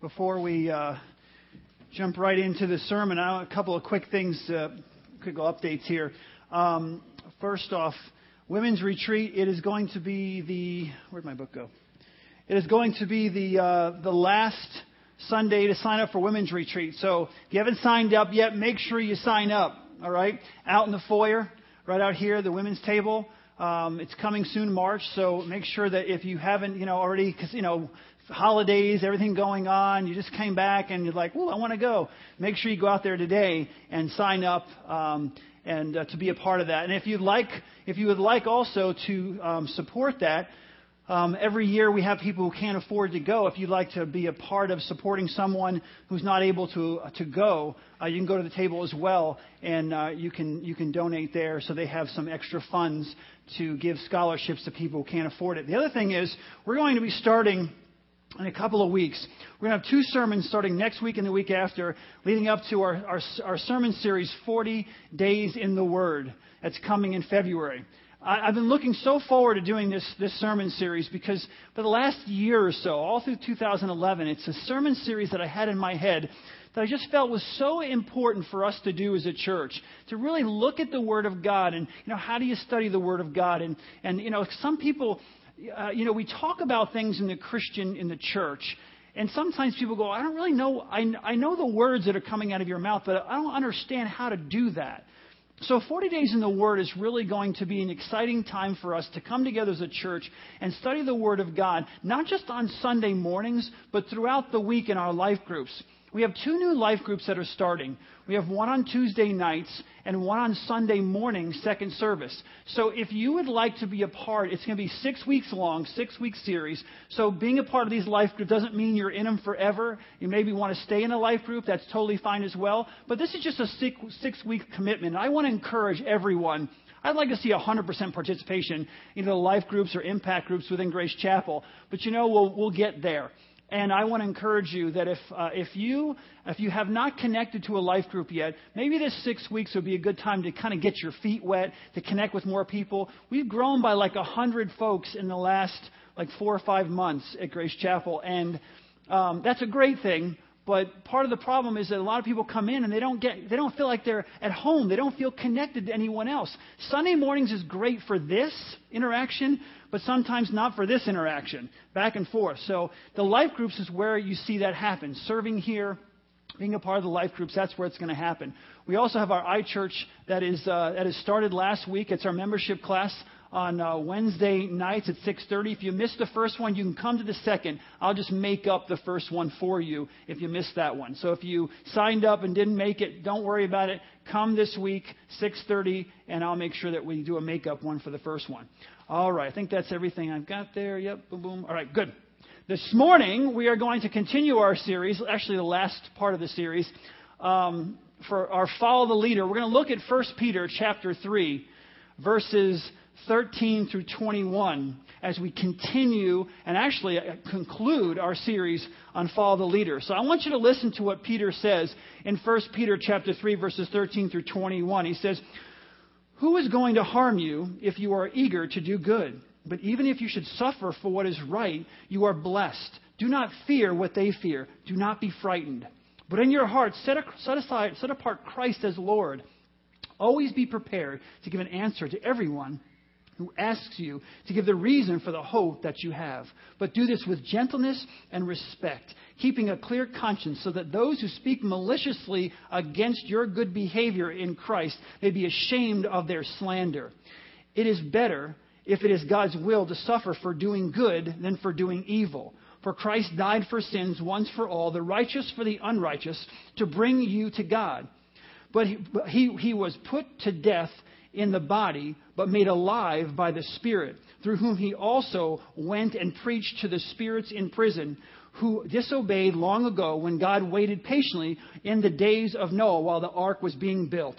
before we uh, jump right into the sermon, I, a couple of quick things, uh, quick updates here. Um, first off, women's retreat. It is going to be the where'd my book go? It is going to be the uh, the last Sunday to sign up for women's retreat. So if you haven't signed up yet, make sure you sign up. All right, out in the foyer, right out here, the women's table. Um, it's coming soon, March. So make sure that if you haven't, you know, already, because you know, holidays, everything going on, you just came back and you're like, "Oh, I want to go." Make sure you go out there today and sign up um, and uh, to be a part of that. And if you'd like, if you would like also to um, support that. Um, every year we have people who can't afford to go. If you'd like to be a part of supporting someone who's not able to uh, to go, uh, you can go to the table as well, and uh, you can you can donate there so they have some extra funds to give scholarships to people who can't afford it. The other thing is we're going to be starting in a couple of weeks. We're going to have two sermons starting next week and the week after, leading up to our, our, our sermon series, 40 Days in the Word. That's coming in February. I, I've been looking so forward to doing this, this sermon series because for the last year or so, all through 2011, it's a sermon series that I had in my head that I just felt was so important for us to do as a church to really look at the Word of God and you know how do you study the Word of God and and you know some people uh, you know, we talk about things in the Christian, in the church, and sometimes people go, I don't really know, I, I know the words that are coming out of your mouth, but I don't understand how to do that. So 40 Days in the Word is really going to be an exciting time for us to come together as a church and study the Word of God, not just on Sunday mornings, but throughout the week in our life groups. We have two new life groups that are starting. We have one on Tuesday nights and one on Sunday morning, second service. So if you would like to be a part, it's going to be six weeks long, six week series. So being a part of these life groups doesn't mean you're in them forever. You maybe want to stay in a life group. That's totally fine as well. But this is just a six, six week commitment. I want to encourage everyone I'd like to see 100% participation in the life groups or impact groups within Grace Chapel. But you know, we'll, we'll get there. And I want to encourage you that if, uh, if, you, if you have not connected to a life group yet, maybe this six weeks would be a good time to kind of get your feet wet, to connect with more people. We've grown by like 100 folks in the last like four or five months at Grace Chapel. And um, that's a great thing. But part of the problem is that a lot of people come in and they don't get, they don't feel like they're at home. They don't feel connected to anyone else. Sunday mornings is great for this interaction, but sometimes not for this interaction, back and forth. So the life groups is where you see that happen. Serving here, being a part of the life groups, that's where it's going to happen. We also have our iChurch that is uh, that has started last week. It's our membership class on uh, Wednesday nights at 6:30. If you missed the first one, you can come to the second. I'll just make up the first one for you if you missed that one. So if you signed up and didn't make it, don't worry about it. Come this week 6:30, and I'll make sure that we do a makeup one for the first one. All right, I think that's everything I've got there. Yep, boom, boom. All right, good. This morning, we are going to continue our series, actually, the last part of the series, um, for our Follow the Leader. We're going to look at 1 Peter chapter 3, verses 13 through 21 as we continue and actually uh, conclude our series on follow the leader. So I want you to listen to what Peter says in 1 Peter chapter 3 verses 13 through 21. He says, who is going to harm you if you are eager to do good? But even if you should suffer for what is right, you are blessed. Do not fear what they fear. Do not be frightened. But in your heart, set, set aside, set apart Christ as Lord. Always be prepared to give an answer to everyone who asks you to give the reason for the hope that you have. But do this with gentleness and respect, keeping a clear conscience, so that those who speak maliciously against your good behavior in Christ may be ashamed of their slander. It is better, if it is God's will, to suffer for doing good than for doing evil. For Christ died for sins once for all, the righteous for the unrighteous, to bring you to God. But he, he, he was put to death in the body, but made alive by the Spirit, through whom he also went and preached to the spirits in prison, who disobeyed long ago when God waited patiently in the days of Noah while the ark was being built.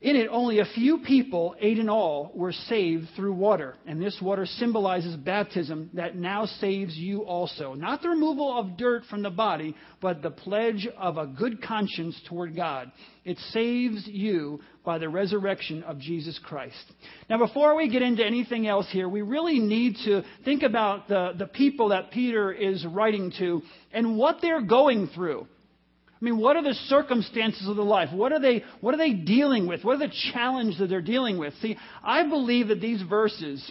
In it, only a few people, eight in all, were saved through water. And this water symbolizes baptism that now saves you also. Not the removal of dirt from the body, but the pledge of a good conscience toward God. It saves you by the resurrection of Jesus Christ. Now, before we get into anything else here, we really need to think about the, the people that Peter is writing to and what they're going through. I mean, what are the circumstances of the life? What are they, what are they dealing with? What are the challenges that they're dealing with? See, I believe that these verses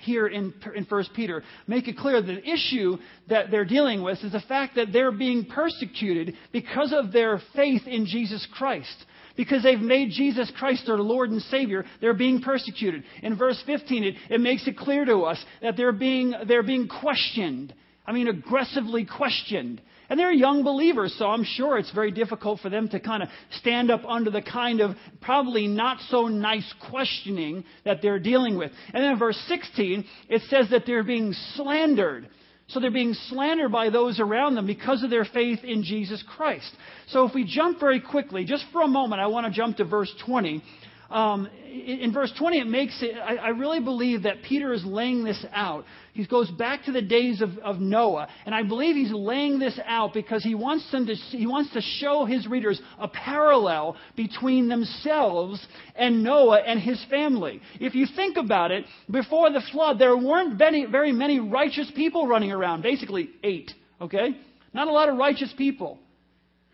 here in, in 1 Peter make it clear that the issue that they're dealing with is the fact that they're being persecuted because of their faith in Jesus Christ. Because they've made Jesus Christ their Lord and Savior, they're being persecuted. In verse 15, it, it makes it clear to us that they're being, they're being questioned. I mean, aggressively questioned. And they're young believers, so I'm sure it's very difficult for them to kind of stand up under the kind of probably not so nice questioning that they're dealing with. And then in verse 16, it says that they're being slandered. So they're being slandered by those around them because of their faith in Jesus Christ. So if we jump very quickly, just for a moment, I want to jump to verse 20 um, in verse 20, it makes it, I, I, really believe that Peter is laying this out. He goes back to the days of, of Noah, and I believe he's laying this out because he wants, them to, he wants to show his readers a parallel between themselves and Noah and his family. If you think about it, before the flood, there weren't very, very many righteous people running around, basically eight, okay? Not a lot of righteous people.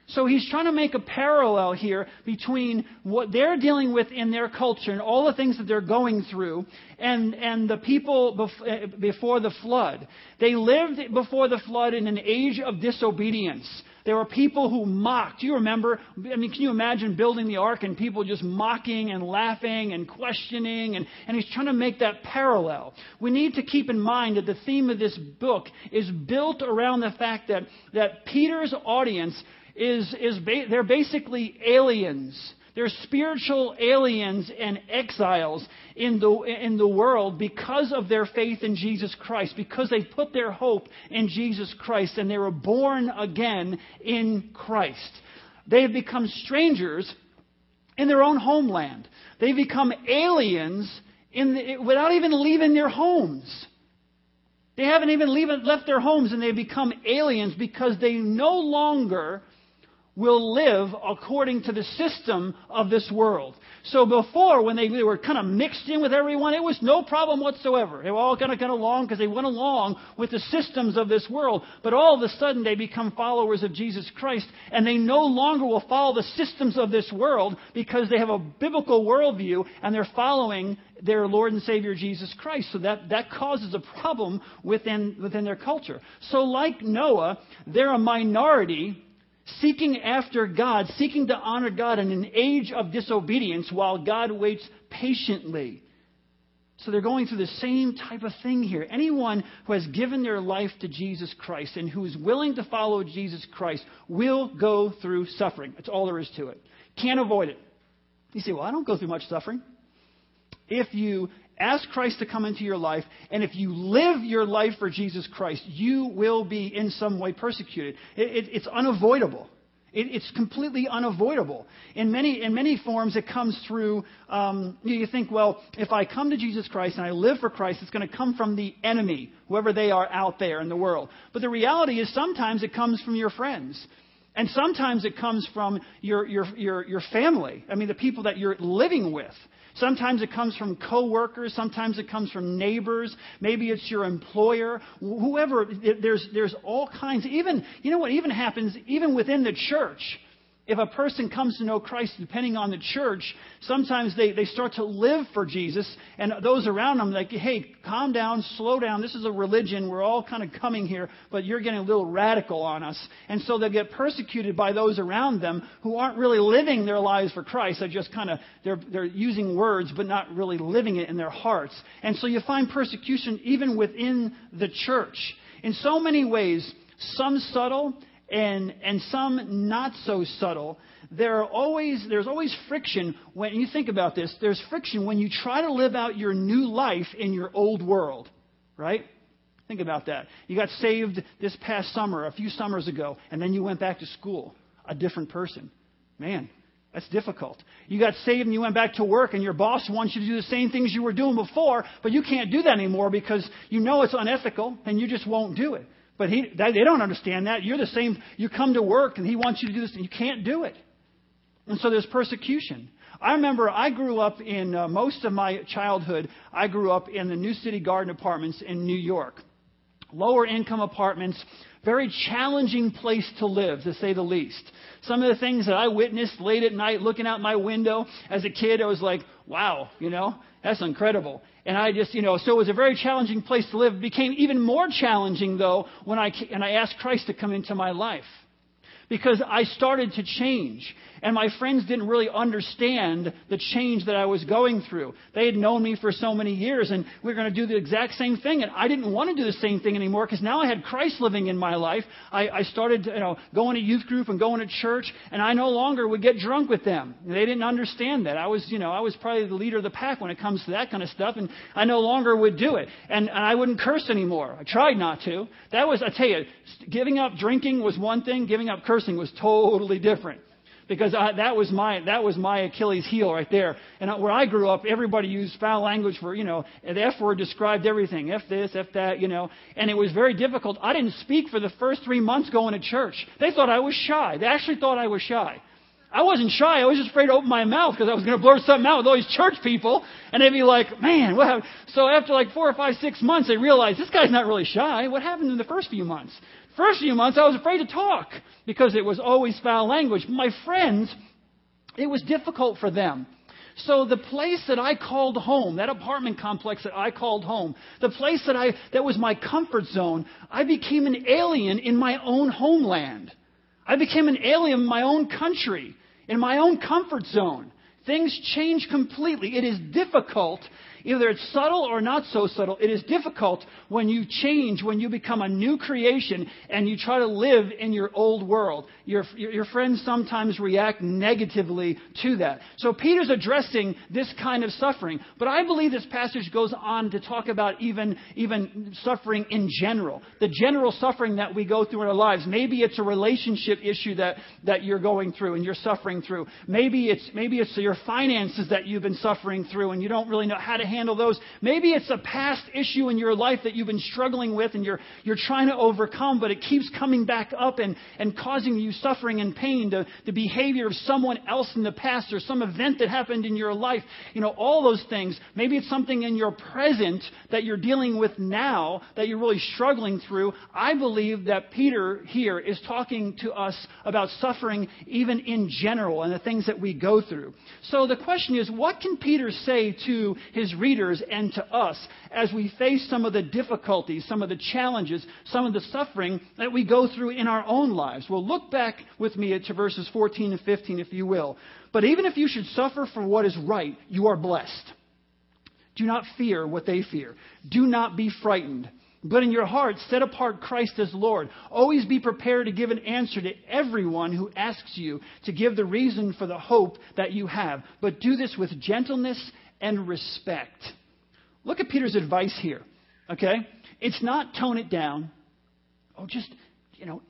So he's trying to make a parallel here between what they're dealing with in their culture and all the things that they're going through and, and the people eh, before the flood. They lived before the flood in an age of disobedience. There were people who mocked. Do you remember? I mean, can you imagine building the ark and people just mocking and laughing and questioning? And, and he's trying to make that parallel. We need to keep in mind that the theme of this book is built around the fact that, that Peter's audience is, is ba- they're basically aliens. They're spiritual aliens and exiles in the, in the world because of their faith in Jesus Christ, because they put their hope in Jesus Christ and they were born again in Christ. They have become strangers in their own homeland. They become aliens the, without even leaving their homes. They haven't even leave, left their homes and they become aliens because they no longer will live according to the system of this world. So before, when they, were kind of mixed in with everyone, it was no problem whatsoever. They were all kind of get along because they went along with the systems of this world. But all of a sudden, they become followers of Jesus Christ, and they no longer will follow the systems of this world because they have a biblical worldview and they're following their Lord and Savior Jesus Christ. So that, that causes a problem within, within their culture. So like Noah, they're a minority seeking after God, seeking to honor God in an age of disobedience while God waits patiently. So they're going through the same type of thing here. Anyone who has given their life to Jesus Christ and who is willing to follow Jesus Christ will go through suffering. That's all there is to it. Can't avoid it. You say, well, I don't go through much suffering. If you ask Christ to come into your life, and if you live your life for Jesus Christ, you will be in some way persecuted. It, it, it's unavoidable. It, it's completely unavoidable. In many, in many forms, it comes through, um, you think, well, if I come to Jesus Christ and I live for Christ, it's going to come from the enemy, whoever they are out there in the world. But the reality is sometimes it comes from your friends. And sometimes it comes from your, your, your, your family. I mean, the people that you're living with. Sometimes it comes from coworkers. Sometimes it comes from neighbors. Maybe it's your employer. Whoever. There's, there's all kinds. Even, you know what even happens even within the church if a person comes to know Christ, depending on the church, sometimes they, they start to live for Jesus, and those around them, like, hey, calm down, slow down. This is a religion. We're all kind of coming here, but you're getting a little radical on us. And so they get persecuted by those around them who aren't really living their lives for Christ. They're just kind of, they're, they're using words, but not really living it in their hearts. And so you find persecution even within the church. In so many ways, some subtle and, and some not so subtle. There are always, there's always friction when you think about this. There's friction when you try to live out your new life in your old world, right? Think about that. You got saved this past summer, a few summers ago, and then you went back to school, a different person. Man, That's difficult. You got saved and you went back to work and your boss wants you to do the same things you were doing before, but you can't do that anymore because you know it's unethical and you just won't do it. But he, they don't understand that. You're the same. You come to work and he wants you to do this and you can't do it. And so there's persecution. I remember I grew up in uh, most of my childhood, I grew up in the New City Garden Apartments in New York. Lower income apartments, very challenging place to live, to say the least. Some of the things that I witnessed late at night looking out my window as a kid, I was like, wow, you know, that's incredible. And I just, you know, so it was a very challenging place to live. It became even more challenging, though, when I, and I asked Christ to come into my life. Because I started to change. And my friends didn't really understand the change that I was going through. They had known me for so many years, and we were going to do the exact same thing. And I didn't want to do the same thing anymore because now I had Christ living in my life. I, I started, you know, going to youth group and going to church, and I no longer would get drunk with them. They didn't understand that. I was, you know, I was probably the leader of the pack when it comes to that kind of stuff, and I no longer would do it. And, and I wouldn't curse anymore. I tried not to. That was, I tell you, giving up drinking was one thing. Giving up cursing was totally different because I, that was my that was my Achilles heel right there. And where I grew up, everybody used foul language for you know the F word described everything, F this, F that, you know, and it was very difficult. I didn't speak for the first three months going to church. They thought I was shy. They actually thought I was shy. I wasn't shy. I was just afraid to open my mouth because I was going to blurt something out with all these church people, and they'd be like, "Man, what?" Happened? So after like four or five, six months, they realized this guy's not really shy. What happened in the first few months? First few months, I was afraid to talk because it was always foul language. My friends, it was difficult for them. So the place that I called home, that apartment complex that I called home, the place that I that was my comfort zone, I became an alien in my own homeland. I became an alien in my own country, in my own comfort zone. Things change completely. It is difficult Either it's subtle or not so subtle. It is difficult when you change, when you become a new creation and you try to live in your old world. Your, your friends sometimes react negatively to that. So Peter's addressing this kind of suffering. But I believe this passage goes on to talk about even, even suffering in general. The general suffering that we go through in our lives. Maybe it's a relationship issue that, that you're going through and you're suffering through. Maybe it's, maybe it's your finances that you've been suffering through and you don't really know how to handle those. Maybe it's a past issue in your life that you've been struggling with and you're, you're trying to overcome, but it keeps coming back up and, and causing you suffering and pain. The, the behavior of someone else in the past or some event that happened in your life. You know, all those things. Maybe it's something in your present that you're dealing with now that you're really struggling through. I believe that Peter here is talking to us about suffering even in general and the things that we go through. So the question is, what can Peter say to his readers and to us as we face some of the difficulties, some of the challenges, some of the suffering that we go through in our own lives. Well, look back with me to verses 14 and 15, if you will. But even if you should suffer for what is right, you are blessed. Do not fear what they fear. Do not be frightened. But in your heart, set apart Christ as Lord. Always be prepared to give an answer to everyone who asks you to give the reason for the hope that you have. But do this with gentleness and respect. Look at Peter's advice here, okay? It's not tone it down. Oh, just, you know,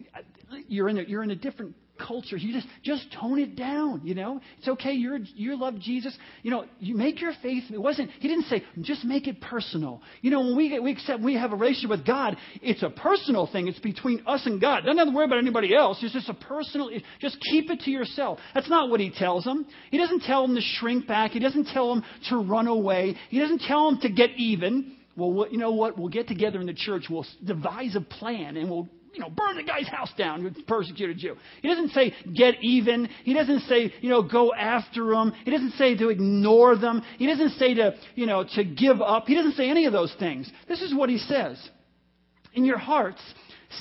you're in a, you're in a different culture. You just just tone it down. You know, it's okay. You're you love Jesus. You know, you make your faith. It wasn't. He didn't say just make it personal. You know, when we we accept we have a relationship with God, it's a personal thing. It's between us and God. Don't have to worry about anybody else. It's just a personal. Just keep it to yourself. That's not what he tells them. He doesn't tell them to shrink back. He doesn't tell them to run away. He doesn't tell them to get even. Well, you know what? We'll get together in the church. We'll devise a plan and we'll you know, burn the guy's house down who persecuted you. He doesn't say get even. He doesn't say, you know, go after them. He doesn't say to ignore them. He doesn't say to, you know, to give up. He doesn't say any of those things. This is what he says. In your hearts,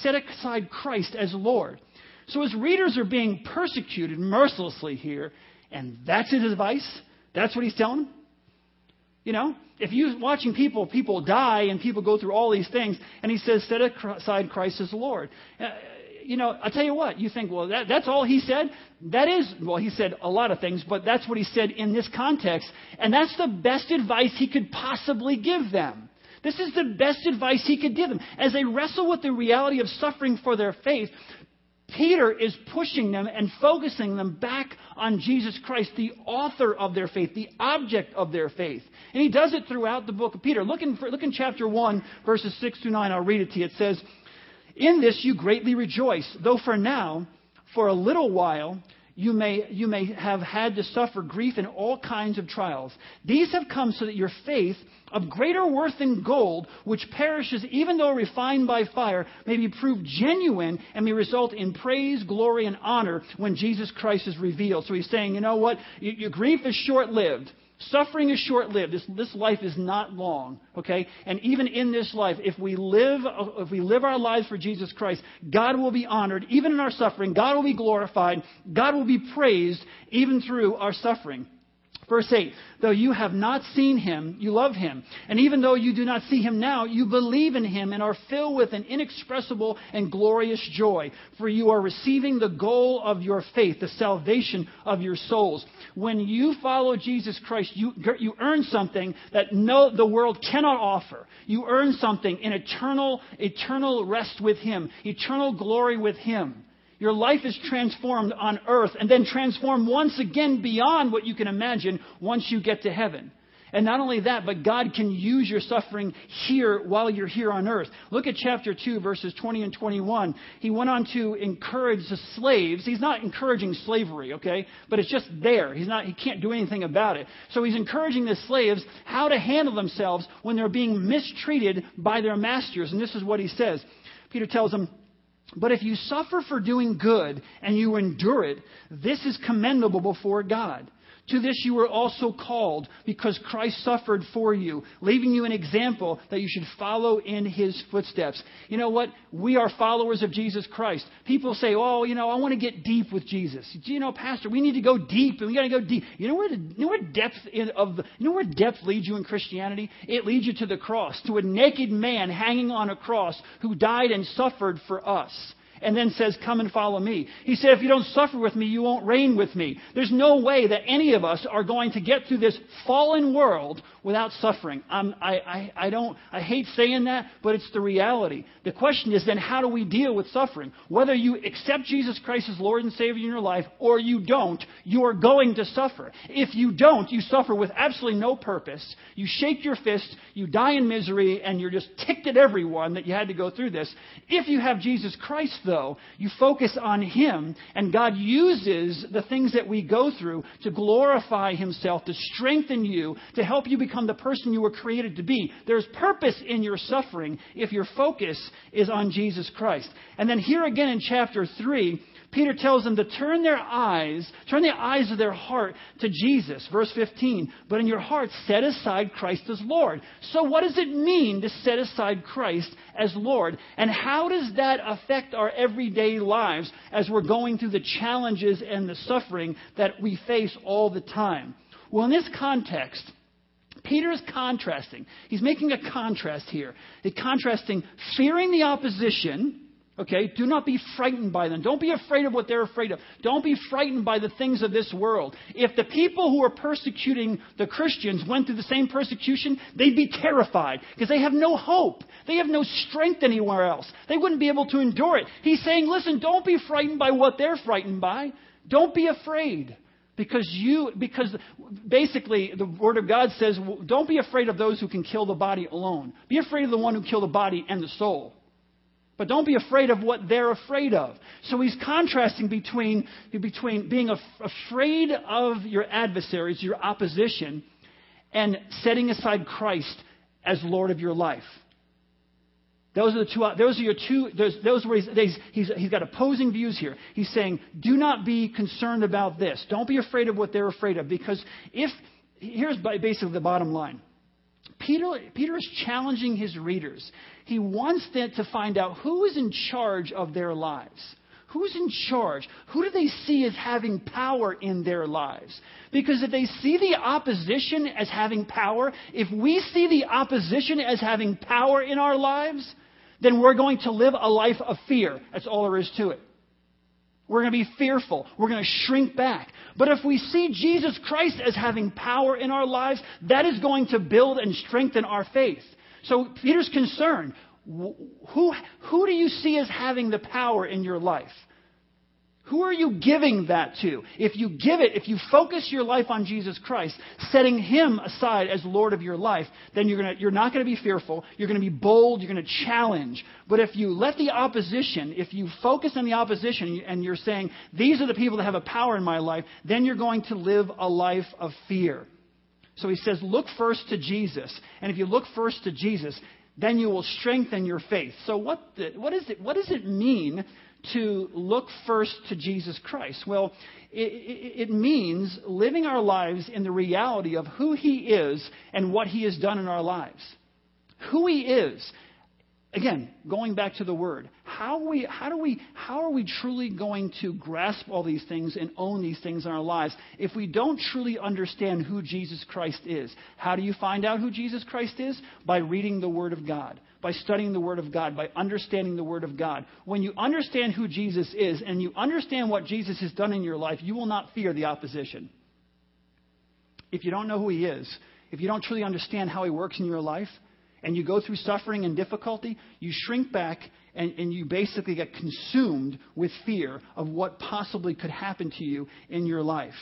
set aside Christ as Lord. So his readers are being persecuted mercilessly here, and that's his advice. That's what he's telling them. You know, if you're watching people, people die and people go through all these things, and he says, set aside Christ as Lord. Uh, you know, I'll tell you what, you think, well, that, that's all he said? That is, well, he said a lot of things, but that's what he said in this context. And that's the best advice he could possibly give them. This is the best advice he could give them. As they wrestle with the reality of suffering for their faith, Peter is pushing them and focusing them back on Jesus Christ, the author of their faith, the object of their faith. And he does it throughout the book of Peter. Look in, look in chapter 1, verses 6 through 9. I'll read it to you. It says, In this you greatly rejoice, though for now, for a little while, you may, you may have had to suffer grief in all kinds of trials. These have come so that your faith, of greater worth than gold, which perishes even though refined by fire, may be proved genuine and may result in praise, glory, and honor when Jesus Christ is revealed. So he's saying, you know what? Your grief is short lived. Suffering is short lived. This, this life is not long, okay? And even in this life, if we live if we live our lives for Jesus Christ, God will be honored even in our suffering. God will be glorified. God will be praised even through our suffering. Verse 8, though you have not seen him, you love him. And even though you do not see him now, you believe in him and are filled with an inexpressible and glorious joy. For you are receiving the goal of your faith, the salvation of your souls. When you follow Jesus Christ, you, you earn something that no, the world cannot offer. You earn something in eternal, eternal rest with him, eternal glory with him. Your life is transformed on earth and then transformed once again beyond what you can imagine once you get to heaven. And not only that, but God can use your suffering here while you're here on earth. Look at chapter 2, verses 20 and 21. He went on to encourage the slaves. He's not encouraging slavery, okay? But it's just there. He's not, he can't do anything about it. So he's encouraging the slaves how to handle themselves when they're being mistreated by their masters. And this is what he says. Peter tells them, but if you suffer for doing good and you endure it, this is commendable before God. To this you were also called because Christ suffered for you, leaving you an example that you should follow in his footsteps. You know what? We are followers of Jesus Christ. People say, oh, you know, I want to get deep with Jesus. You know, Pastor, we need to go deep and we got to go deep. You know where the, you know where depth in, of the, you know where depth leads you in Christianity? It leads you to the cross, to a naked man hanging on a cross who died and suffered for us and then says, Come and follow me. He said, If you don't suffer with me, you won't reign with me. There's no way that any of us are going to get through this fallen world without suffering. Um, I, I, I, don't, I hate saying that, but it's the reality. The question is then, how do we deal with suffering? Whether you accept Jesus Christ as Lord and Savior in your life or you don't, you are going to suffer. If you don't, you suffer with absolutely no purpose. You shake your fist, you die in misery, and you're just ticked at everyone that you had to go through this. If you have Jesus Christ, though, you focus on Him, and God uses the things that we go through to glorify Himself, to strengthen you, to help you become the person you were created to be. There's purpose in your suffering if your focus is on Jesus Christ. And then here again in chapter 3, Peter tells them to turn their eyes, turn the eyes of their heart to Jesus. Verse 15. But in your heart, set aside Christ as Lord. So what does it mean to set aside Christ as Lord? And how does that affect our everyday lives as we're going through the challenges and the suffering that we face all the time? Well, in this context, Peter is contrasting. He's making a contrast here. He's contrasting fearing the opposition Okay? Do not be frightened by them. Don't be afraid of what they're afraid of. Don't be frightened by the things of this world. If the people who are persecuting the Christians went through the same persecution, they'd be terrified because they have no hope. They have no strength anywhere else. They wouldn't be able to endure it. He's saying, listen, don't be frightened by what they're frightened by. Don't be afraid. Because you, because basically the Word of God says, don't be afraid of those who can kill the body alone. Be afraid of the one who killed the body and the soul. But don't be afraid of what they're afraid of. So he's contrasting between, between being af- afraid of your adversaries, your opposition, and setting aside Christ as Lord of your life. Those are the two. Those are your two. Those, those where he's, he's, he's got opposing views here. He's saying, do not be concerned about this. Don't be afraid of what they're afraid of. Because if here's basically the bottom line. Peter, Peter is challenging his readers. He wants them to find out who is in charge of their lives. Who's in charge? Who do they see as having power in their lives? Because if they see the opposition as having power, if we see the opposition as having power in our lives, then we're going to live a life of fear. That's all there is to it. We're going to be fearful. We're going to shrink back. But if we see Jesus Christ as having power in our lives, that is going to build and strengthen our faith. So Peter's concerned. Who, who do you see as having the power in your life? Who are you giving that to? If you give it, if you focus your life on Jesus Christ, setting Him aside as Lord of your life, then you're, gonna, you're not going to be fearful. You're going to be bold. You're going to challenge. But if you let the opposition, if you focus on the opposition and you're saying, these are the people that have a power in my life, then you're going to live a life of fear. So he says, look first to Jesus. And if you look first to Jesus, then you will strengthen your faith. So what, the, what, is it, what does it mean to look first to Jesus Christ? Well, it, it, means living our lives in the reality of who He is and what He has done in our lives. Who He is again, going back to the word, how, we, how, do we, how are we truly going to grasp all these things and own these things in our lives if we don't truly understand who Jesus Christ is? How do you find out who Jesus Christ is? By reading the Word of God, by studying the Word of God, by understanding the Word of God. When you understand who Jesus is and you understand what Jesus has done in your life, you will not fear the opposition. If you don't know who He is, if you don't truly understand how He works in your life, and you go through suffering and difficulty, you shrink back and, and, you basically get consumed with fear of what possibly could happen to you in your life.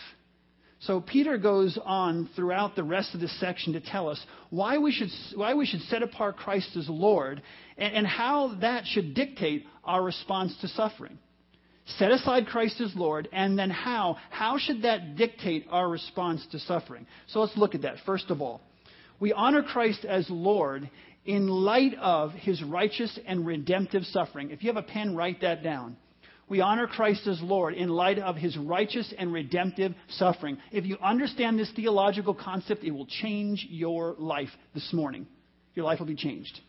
So Peter goes on throughout the rest of this section to tell us why we should, why we should set apart Christ as Lord and, and how that should dictate our response to suffering. Set aside Christ as Lord, and then how? How should that dictate our response to suffering? So let's look at that. First of all, we honor Christ as Lord in light of his righteous and redemptive suffering. If you have a pen, write that down. We honor Christ as Lord in light of his righteous and redemptive suffering. If you understand this theological concept, it will change your life this morning. Your life will be changed.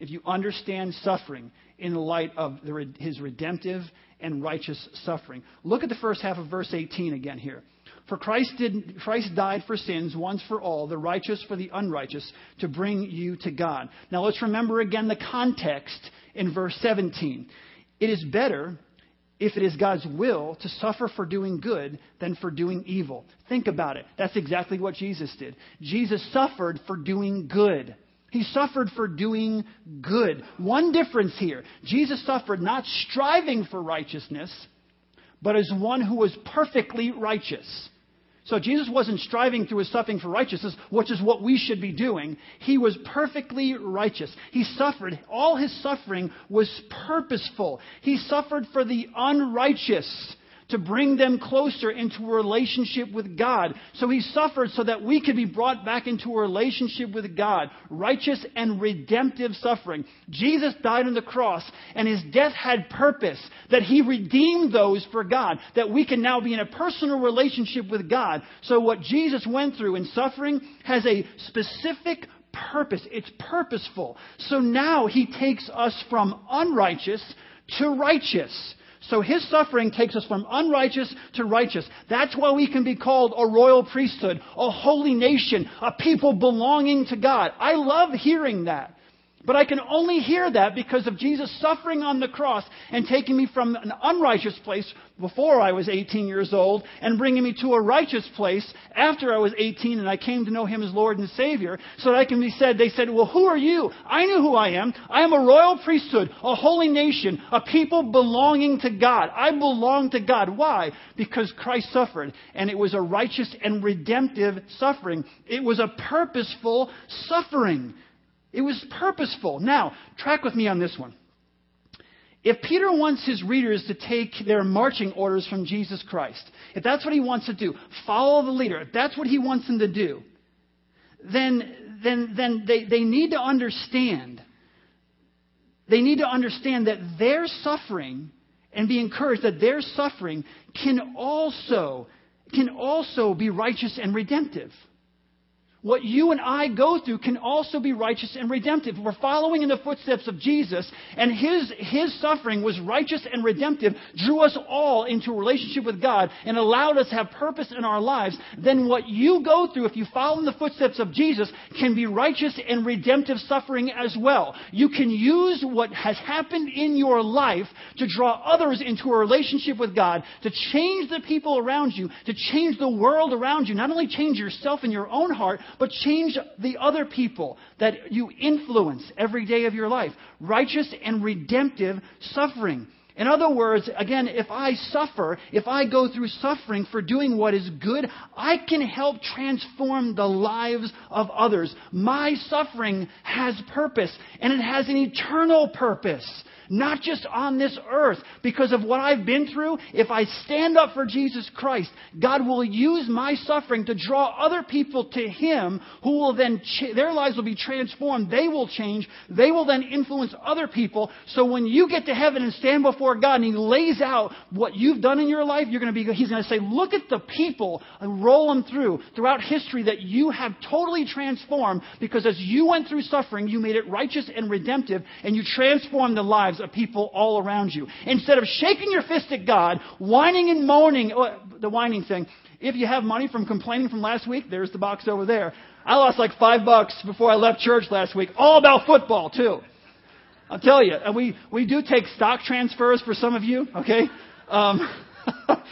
If you understand suffering in light of the, his redemptive and righteous suffering. Look at the first half of verse 18 again here. For Christ, did, Christ died for sins once for all, the righteous for the unrighteous, to bring you to God. Now let's remember again the context in verse 17. It is better, if it is God's will, to suffer for doing good than for doing evil. Think about it. That's exactly what Jesus did. Jesus suffered for doing good. He suffered for doing good. One difference here Jesus suffered not striving for righteousness, but as one who was perfectly righteous. So Jesus wasn't striving through his suffering for righteousness, which is what we should be doing. He was perfectly righteous. He suffered. All his suffering was purposeful. He suffered for the unrighteous to bring them closer into a relationship with God. So he suffered so that we could be brought back into a relationship with God. Righteous and redemptive suffering. Jesus died on the cross and his death had purpose that he redeemed those for God, that we can now be in a personal relationship with God. So what Jesus went through in suffering has a specific purpose. It's purposeful. So now he takes us from unrighteous to righteous. So his suffering takes us from unrighteous to righteous. That's why we can be called a royal priesthood, a holy nation, a people belonging to God. I love hearing that. But I can only hear that because of Jesus suffering on the cross and taking me from an unrighteous place before I was 18 years old and bringing me to a righteous place after I was 18 and I came to know Him as Lord and Savior so that I can be said, they said, well, who are you? I knew who I am. I am a royal priesthood, a holy nation, a people belonging to God. I belong to God. Why? Because Christ suffered and it was a righteous and redemptive suffering. It was a purposeful suffering. It was purposeful. Now, track with me on this one. If Peter wants his readers to take their marching orders from Jesus Christ, if that's what he wants to do, follow the leader, if that's what he wants them to do, then, then, then they, they need to understand. They need to understand that their suffering and be encouraged that their suffering can also, can also be righteous and redemptive. What you and I go through can also be righteous and redemptive. We're following in the footsteps of Jesus, and his, his suffering was righteous and redemptive, drew us all into a relationship with God, and allowed us to have purpose in our lives. Then what you go through, if you follow in the footsteps of Jesus, can be righteous and redemptive suffering as well. You can use what has happened in your life to draw others into a relationship with God, to change the people around you, to change the world around you, not only change yourself in your own heart, but change the other people that you influence every day of your life. Righteous and redemptive suffering. In other words, again, if I suffer, if I go through suffering for doing what is good, I can help transform the lives of others. My suffering has purpose, and it has an eternal purpose not just on this earth. Because of what I've been through, if I stand up for Jesus Christ, God will use my suffering to draw other people to Him who will then, ch- their lives will be transformed. They will change. They will then influence other people. So when you get to heaven and stand before God and He lays out what you've done in your life, you're going to be, He's going to say, look at the people and roll them through throughout history that you have totally transformed because as you went through suffering, you made it righteous and redemptive and you transformed the lives of people all around you. Instead of shaking your fist at God, whining and moaning, oh, the whining thing. If you have money from complaining from last week, there's the box over there. I lost like five bucks before I left church last week, all about football too. I'll tell you, we, we do take stock transfers for some of you, okay? Um,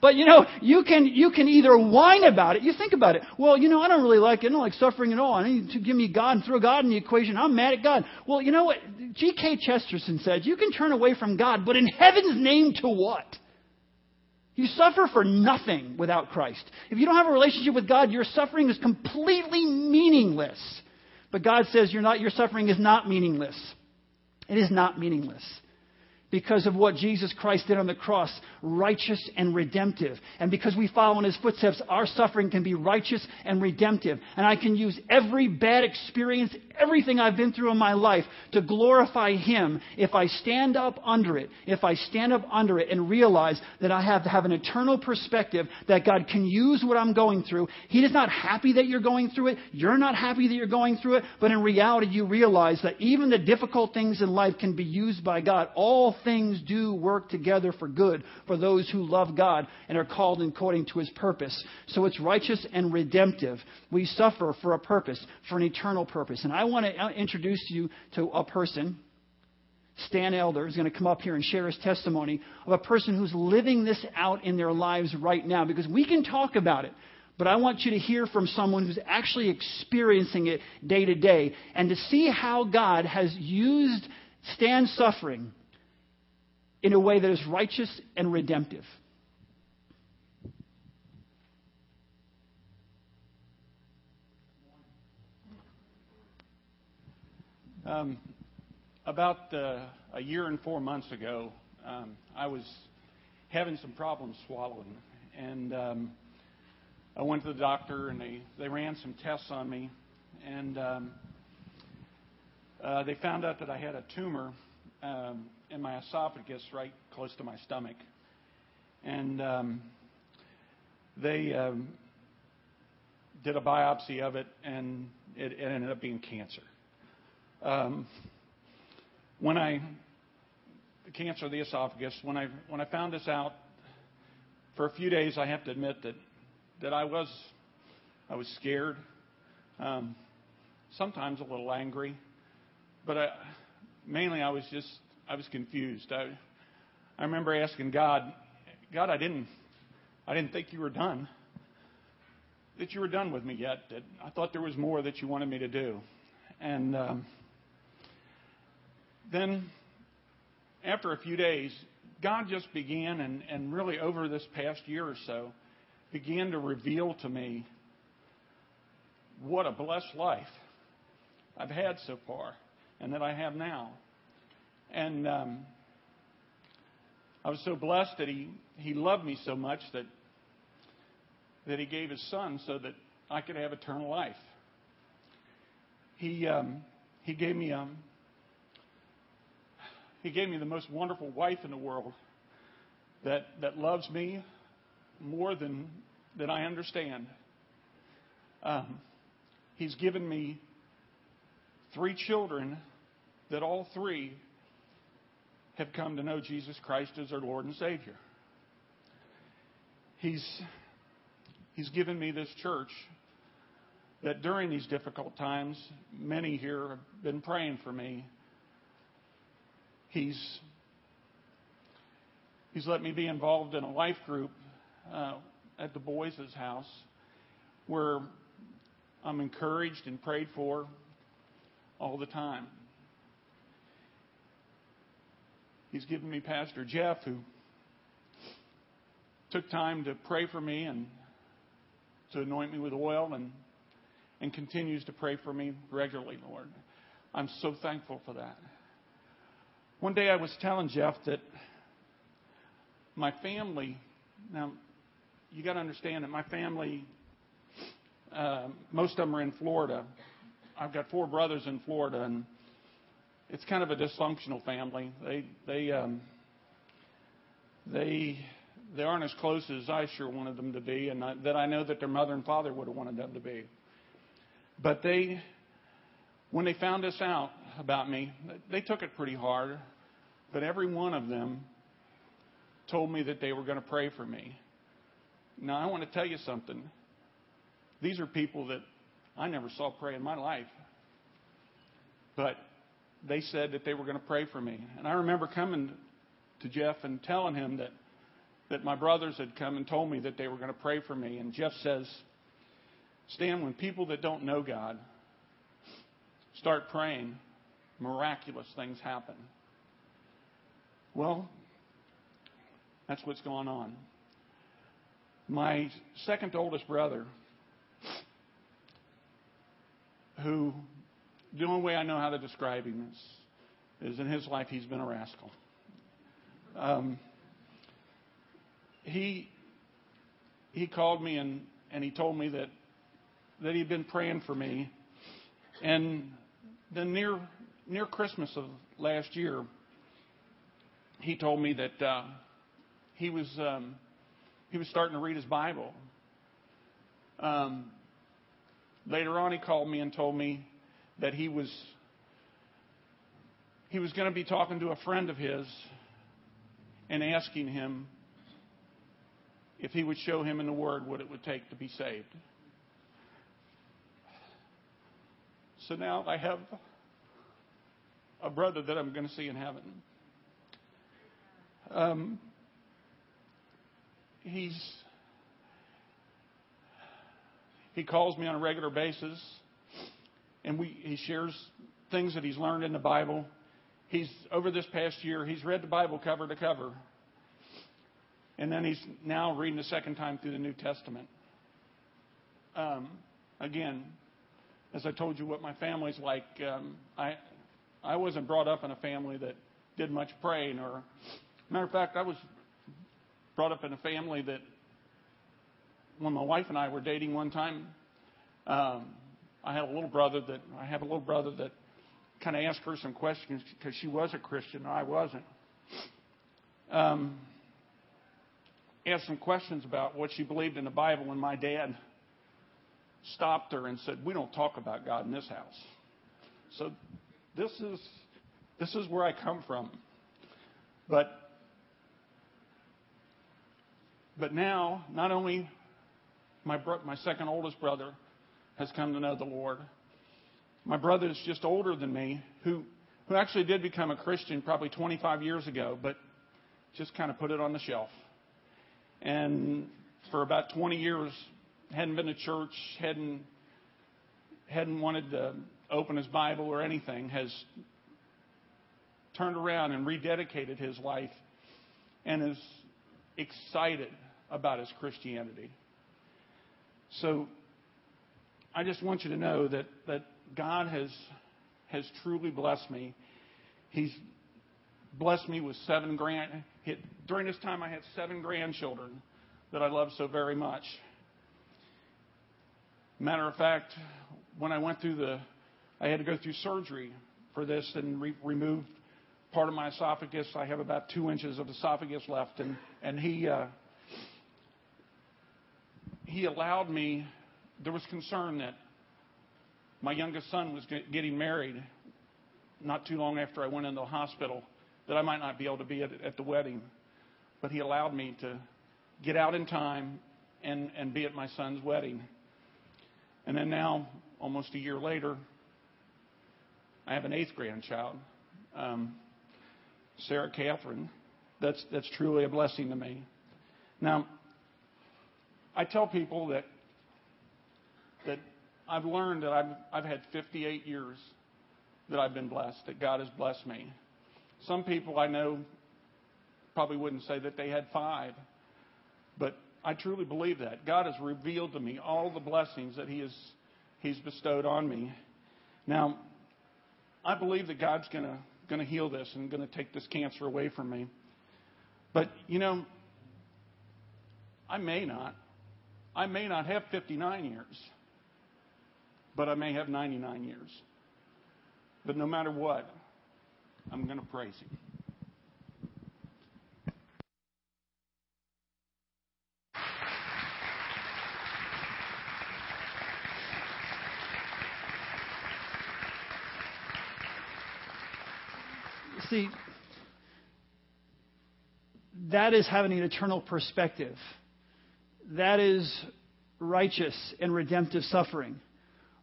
But you know, you can, you can either whine about it. You think about it. Well, you know, I don't really like it. I don't like suffering at all. I need to give me God and throw God in the equation. I'm mad at God. Well, you know what? G.K. Chesterton said, you can turn away from God, but in heaven's name to what? You suffer for nothing without Christ. If you don't have a relationship with God, your suffering is completely meaningless. But God says you're not, your suffering is not meaningless. It is not meaningless because of what Jesus Christ did on the cross, righteous and redemptive. And because we follow in his footsteps, our suffering can be righteous and redemptive. And I can use every bad experience, everything I've been through in my life to glorify him if I stand up under it, if I stand up under it and realize that I have to have an eternal perspective that God can use what I'm going through. He is not happy that you're going through it. You're not happy that you're going through it. But in reality, you realize that even the difficult things in life can be used by God. All things do work together for good for those who love God and are called according to his purpose. So it's righteous and redemptive. We suffer for a purpose, for an eternal purpose. And I want to uh, introduce you to a person. Stan Elder is going to come up here and share his testimony of a person who's living this out in their lives right now because we can talk about it. But I want you to hear from someone who's actually experiencing it day to day and to see how God has used Stan's suffering in a way that is righteous and redemptive. Um, about uh, a year and four months ago, um, I was having some problems swallowing, and um, I went to the doctor, and they they ran some tests on me, and um, uh, they found out that I had a tumor um, in my esophagus, right close to my stomach, and um, they um, did a biopsy of it, and it, it ended up being cancer. Um, when I the cancer of the esophagus, when I when I found this out, for a few days, I have to admit that that I was I was scared, um, sometimes a little angry, but I, mainly I was just I was confused. I, I remember asking God, God, I didn't, I didn't think you were done. That you were done with me yet. That I thought there was more that you wanted me to do. And um, then, after a few days, God just began, and, and really over this past year or so, began to reveal to me what a blessed life I've had so far and that I have now. And um, I was so blessed that he, he loved me so much that, that he gave his son so that I could have eternal life. He, um, he gave me um, he gave me the most wonderful wife in the world that, that loves me more than, than I understand. Um, he's given me three children that all three have come to know Jesus Christ as their Lord and Savior. He's, he's given me this church that during these difficult times, many here have been praying for me. He's, he's let me be involved in a life group uh, at the boys' house where I'm encouraged and prayed for all the time. He's given me Pastor Jeff, who took time to pray for me and to anoint me with oil and and continues to pray for me regularly, Lord. I'm so thankful for that. One day I was telling Jeff that my family, now you got to understand that my family, uh, most of them are in Florida. I've got four brothers in Florida, and it's kind of a dysfunctional family. They they um, they they aren't as close as I sure wanted them to be, and I, that I know that their mother and father would have wanted them to be. But they, when they found this out about me, they took it pretty hard. But every one of them told me that they were going to pray for me. Now, I want to tell you something. These are people that I never saw pray in my life. But they said that they were going to pray for me. And I remember coming to Jeff and telling him that, that my brothers had come and told me that they were going to pray for me. And Jeff says, Stan, when people that don't know God start praying, miraculous things happen. Well, that's what's going on. My second oldest brother, who the only way I know how to describe him is, is in his life he's been a rascal. Um, he he called me and, and he told me that that he'd been praying for me. And then near near Christmas of last year, he told me that uh, he was um, he was starting to read his Bible. Um, later on, he called me and told me that he was he was going to be talking to a friend of his and asking him if he would show him in the Word what it would take to be saved. So now I have a brother that I'm going to see in heaven. Um, he's he calls me on a regular basis, and we he shares things that he's learned in the Bible. He's over this past year he's read the Bible cover to cover, and then he's now reading the second time through the New Testament. Um, again, as I told you what my family's like, um, I I wasn't brought up in a family that did much praying. Or matter of fact, I was brought up in a family that when my wife and I were dating one time, um, I had a little brother that I have a little brother that kind of asked her some questions because she was a Christian and I wasn't. Um, asked some questions about what she believed in the Bible, and my dad stopped her and said, "We don't talk about God in this house." So this is this is where I come from. But but now, not only my bro- my second oldest brother has come to know the Lord. My brother is just older than me, who who actually did become a Christian probably 25 years ago, but just kind of put it on the shelf. And for about 20 years, hadn't been to church, hadn't hadn't wanted to open his Bible or anything, has turned around and rededicated his life and is excited about his Christianity. So I just want you to know that, that God has has truly blessed me. He's blessed me with seven grand. During this time, I had seven grandchildren that I love so very much. Matter of fact, when I went through the, I had to go through surgery for this and re- remove part of my esophagus. I have about two inches of esophagus left, and and he uh, he allowed me. There was concern that my youngest son was getting married not too long after I went into the hospital that I might not be able to be at, at the wedding, but he allowed me to get out in time and and be at my son's wedding. And then now, almost a year later, I have an eighth grandchild, um, Sarah Catherine. That's, that's truly a blessing to me. Now, I tell people that, that I've learned that I've, I've had 58 years that I've been blessed, that God has blessed me. Some people I know probably wouldn't say that they had five. But I truly believe that. God has revealed to me all the blessings that He has He's bestowed on me. Now, I believe that God's going to heal this and to take this cancer away from me. But, you know, I may not. I may not have 59 years, but I may have 99 years. But no matter what, I'm going to praise Him. See, that is having an eternal perspective. That is righteous and redemptive suffering,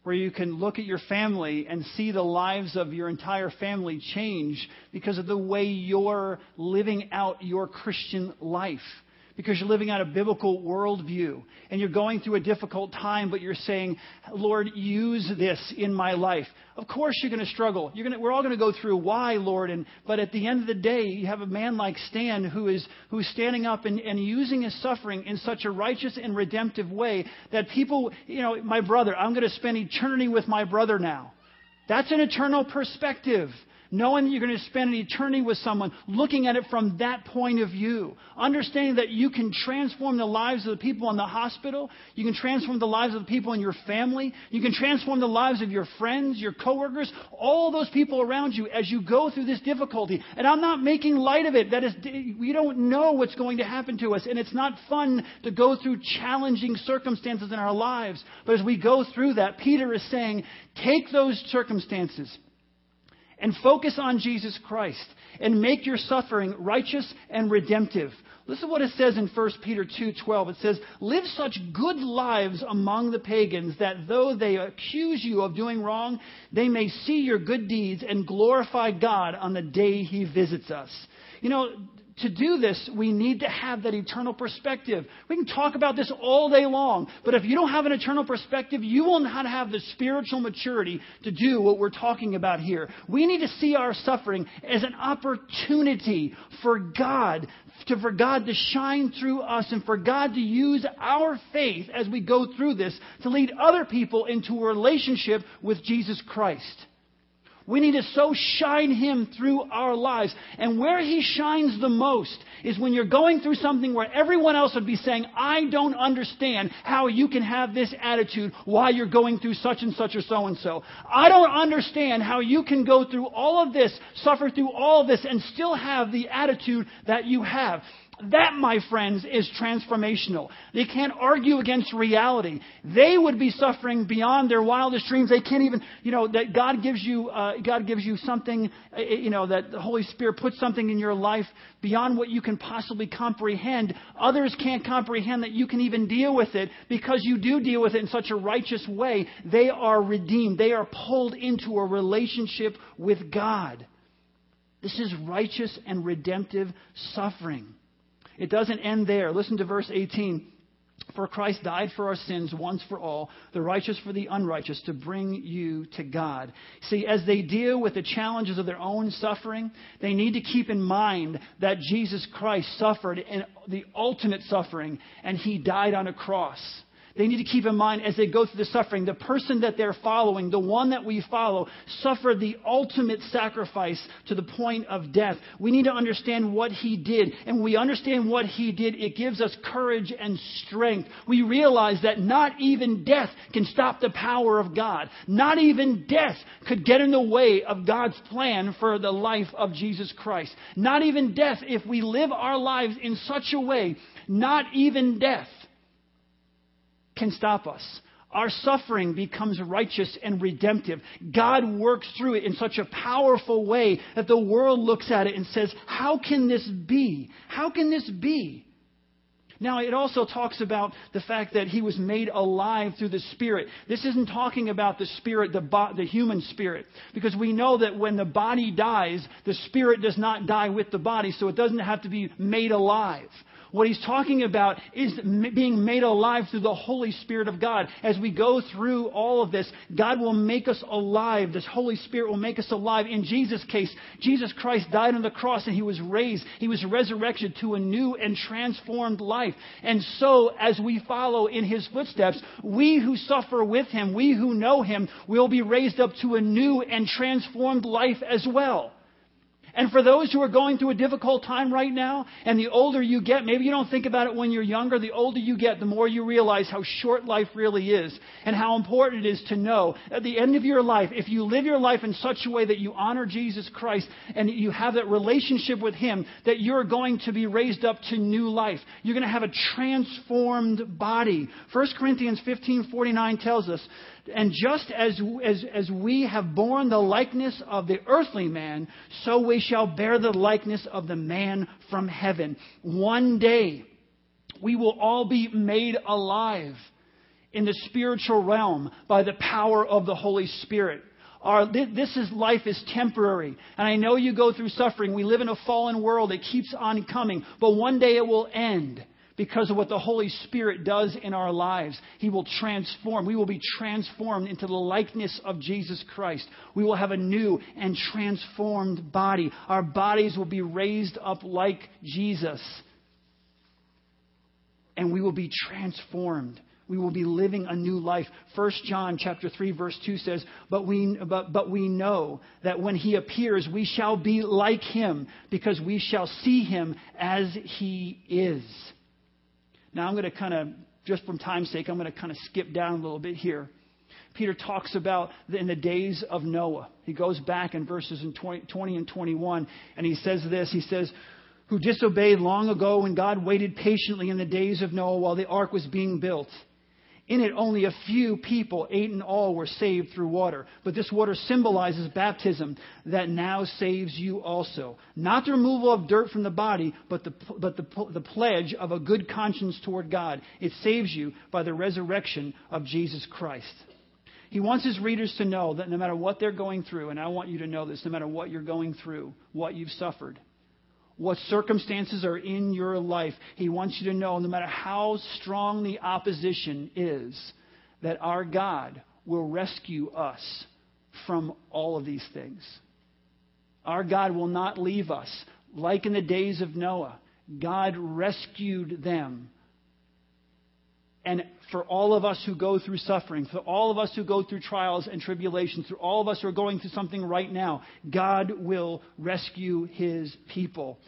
where you can look at your family and see the lives of your entire family change because of the way you're living out your Christian life because you're living out a biblical worldview and you're going through a difficult time, but you're saying, Lord, use this in my life. Of course, you're going to struggle. You're going to, we're all going to go through why, Lord. And, but at the end of the day, you have a man like Stan who is, who's standing up and, and using his suffering in such a righteous and redemptive way that people, you know, my brother, I'm going to spend eternity with my brother now. That's an eternal perspective knowing that you're going to spend an eternity with someone, looking at it from that point of view, understanding that you can transform the lives of the people in the hospital, you can transform the lives of the people in your family, you can transform the lives of your friends, your coworkers, all those people around you as you go through this difficulty. And I'm not making light of it. That is, we don't know what's going to happen to us, and it's not fun to go through challenging circumstances in our lives. But as we go through that, Peter is saying, take those circumstances and focus on Jesus Christ and make your suffering righteous and redemptive. Listen to what it says in 1 Peter 2:12. It says, "Live such good lives among the pagans that though they accuse you of doing wrong, they may see your good deeds and glorify God on the day he visits us." You know, to do this, we need to have that eternal perspective. We can talk about this all day long, but if you don't have an eternal perspective, you will not have the spiritual maturity to do what we're talking about here. We need to see our suffering as an opportunity for God, to, for God to shine through us and for God to use our faith as we go through this to lead other people into a relationship with Jesus Christ. We need to so shine Him through our lives. And where He shines the most is when you're going through something where everyone else would be saying, I don't understand how you can have this attitude while you're going through such and such or so and so. I don't understand how you can go through all of this, suffer through all of this, and still have the attitude that you have. That, my friends, is transformational. They can't argue against reality. They would be suffering beyond their wildest dreams. They can't even, you know, that God gives you, uh, God gives you something, uh, you know, that the Holy Spirit puts something in your life beyond what you can possibly comprehend. Others can't comprehend that you can even deal with it because you do deal with it in such a righteous way. They are redeemed. They are pulled into a relationship with God. This is righteous and redemptive suffering. It doesn't end there. Listen to verse 18. For Christ died for our sins once for all, the righteous for the unrighteous, to bring you to God. See, as they deal with the challenges of their own suffering, they need to keep in mind that Jesus Christ suffered in the ultimate suffering, and he died on a cross they need to keep in mind as they go through the suffering, the person that they're following, the one that we follow, suffered the ultimate sacrifice to the point of death. We need to understand what he did. And when we understand what he did, it gives us courage and strength. We realize that not even death can stop the power of God. Not even death could get in the way of God's plan for the life of Jesus Christ. Not even death, if we live our lives in such a way, not even death can stop us. Our suffering becomes righteous and redemptive. God works through it in such a powerful way that the world looks at it and says, How can this be? How can this be? Now, it also talks about the fact that he was made alive through the Spirit. This isn't talking about the Spirit, the, bo- the human Spirit, because we know that when the body dies, the Spirit does not die with the body, so it doesn't have to be made alive. What he's talking about is being made alive through the Holy Spirit of God. As we go through all of this, God will make us alive. This Holy Spirit will make us alive. In Jesus' case, Jesus Christ died on the cross and he was raised. He was resurrected to a new and transformed life. And so, as we follow in his footsteps, we who suffer with him, we who know him, will be raised up to a new and transformed life as well. And for those who are going through a difficult time right now, and the older you get, maybe you don't think about it when you're younger, the older you get, the more you realize how short life really is and how important it is to know at the end of your life, if you live your life in such a way that you honor Jesus Christ and you have that relationship with Him, that you're going to be raised up to new life. You're going to have a transformed body. 1 Corinthians 15 49 tells us and just as, as, as we have borne the likeness of the earthly man, so we shall bear the likeness of the man from heaven. One day, we will all be made alive in the spiritual realm by the power of the Holy Spirit. Our, this is life is temporary. And I know you go through suffering. We live in a fallen world. It keeps on coming. But one day it will end because of what the Holy Spirit does in our lives. He will transform. We will be transformed into the likeness of Jesus Christ. We will have a new and transformed body. Our bodies will be raised up like Jesus. And we will be transformed. We will be living a new life. 1 John chapter 3 verse 2 says, but we, but, but we know that when he appears, we shall be like him because we shall see him as he is. Now I'm going to kind of, just from time's sake, I'm going to kind of skip down a little bit here. Peter talks about in the days of Noah. He goes back in verses in 20, 20 and 21, and he says this. He says, who disobeyed long ago when God waited patiently in the days of Noah while the ark was being built. In it, only a few people, eight in all, were saved through water. But this water symbolizes baptism that now saves you also. Not the removal of dirt from the body, but the, but the, the pledge of a good conscience toward God. It saves you by the resurrection of Jesus Christ. He wants his readers to know that no matter what they're going through, and I want you to know this, no matter what you're going through, what you've suffered, what circumstances are in your life, He wants you to know, no matter how strong the opposition is, that our God will rescue us from all of these things. Our God will not leave us. Like in the days of Noah, God rescued them and for all of us who go through suffering, for all of us who go through trials and tribulations, for all of us who are going through something right now, God will rescue his people.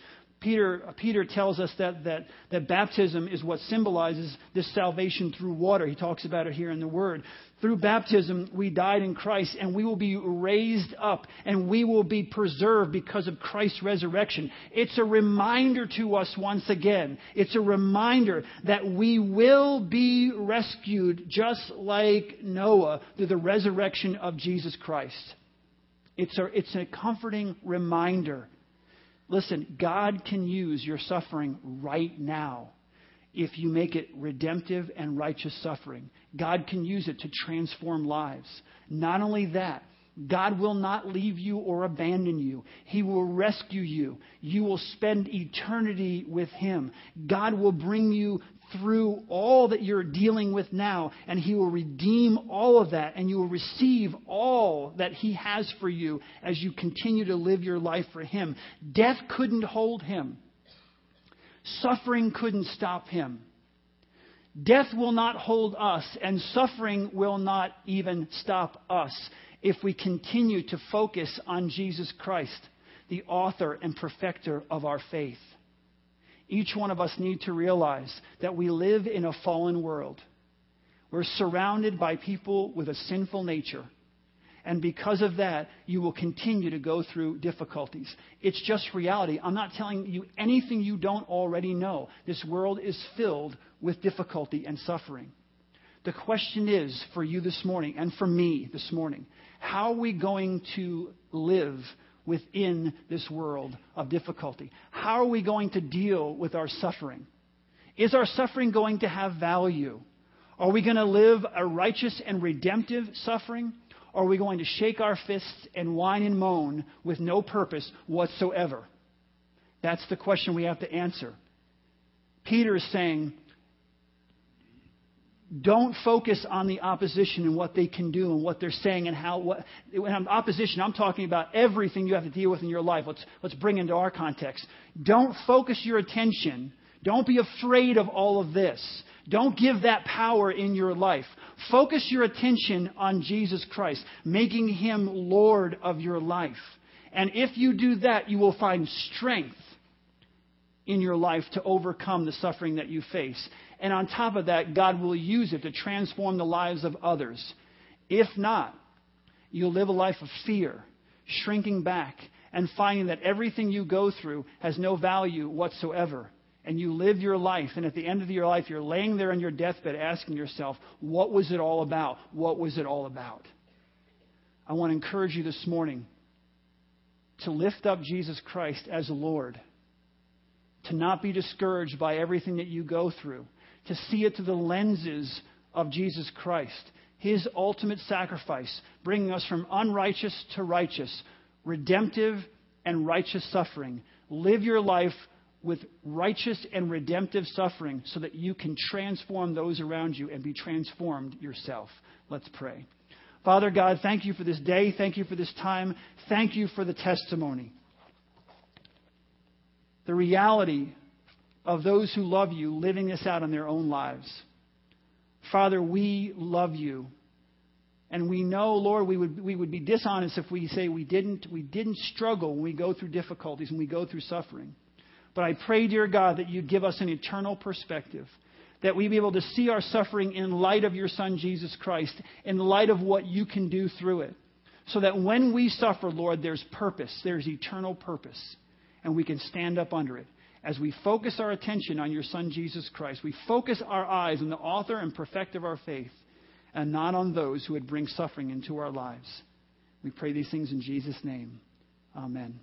Peter, uh, Peter tells us that, that, that baptism is what symbolizes this salvation through water. He talks about it here in the Word. Through baptism, we died in Christ, and we will be raised up, and we will be preserved because of Christ's resurrection. It's a reminder to us once again. It's a reminder that we will be rescued just like Noah through the resurrection of Jesus Christ. It's a, it's a comforting reminder Listen, God can use your suffering right now if you make it redemptive and righteous suffering. God can use it to transform lives. Not only that, God will not leave you or abandon you. He will rescue you. You will spend eternity with Him. God will bring you through all that you're dealing with now, and He will redeem all of that, and you will receive all that He has for you as you continue to live your life for Him. Death couldn't hold Him, suffering couldn't stop Him. Death will not hold us, and suffering will not even stop us if we continue to focus on Jesus Christ, the author and perfecter of our faith each one of us need to realize that we live in a fallen world. We're surrounded by people with a sinful nature. And because of that, you will continue to go through difficulties. It's just reality. I'm not telling you anything you don't already know. This world is filled with difficulty and suffering. The question is for you this morning and for me this morning how are we going to live within this world of difficulty? How are we going to deal with our suffering? Is our suffering going to have value? Are we going to live a righteous and redemptive suffering? Or are we going to shake our fists and whine and moan with no purpose whatsoever? That's the question we have to answer. Peter is saying, don't focus on the opposition and what they can do and what they're saying and how. What, when I'm opposition, I'm talking about everything you have to deal with in your life. Let's, let's bring into our context. Don't focus your attention. Don't be afraid of all of this. Don't give that power in your life. Focus your attention on Jesus Christ, making him Lord of your life. And if you do that, you will find strength in your life to overcome the suffering that you face. And on top of that, God will use it to transform the lives of others. If not, you'll live a life of fear, shrinking back, and finding that everything you go through has no value whatsoever. And you live your life, and at the end of your life, you're laying there on your deathbed asking yourself, What was it all about? What was it all about? I want to encourage you this morning to lift up Jesus Christ as Lord, to not be discouraged by everything that you go through to see it through the lenses of Jesus Christ, his ultimate sacrifice, bringing us from unrighteous to righteous, redemptive and righteous suffering. Live your life with righteous and redemptive suffering so that you can transform those around you and be transformed yourself. Let's pray. Father God, thank you for this day. Thank you for this time. Thank you for the testimony. The reality of those who love you living this out in their own lives. Father, we love you. And we know, Lord, we would, we would be dishonest if we say we didn't, we didn't struggle when we go through difficulties and we go through suffering. But I pray, dear God, that you give us an eternal perspective, that we be able to see our suffering in light of your Son, Jesus Christ, in light of what you can do through it. So that when we suffer, Lord, there's purpose, there's eternal purpose, and we can stand up under it as we focus our attention on your Son, Jesus Christ, we focus our eyes on the author and perfecter of our faith and not on those who would bring suffering into our lives. We pray these things in Jesus' name. Amen.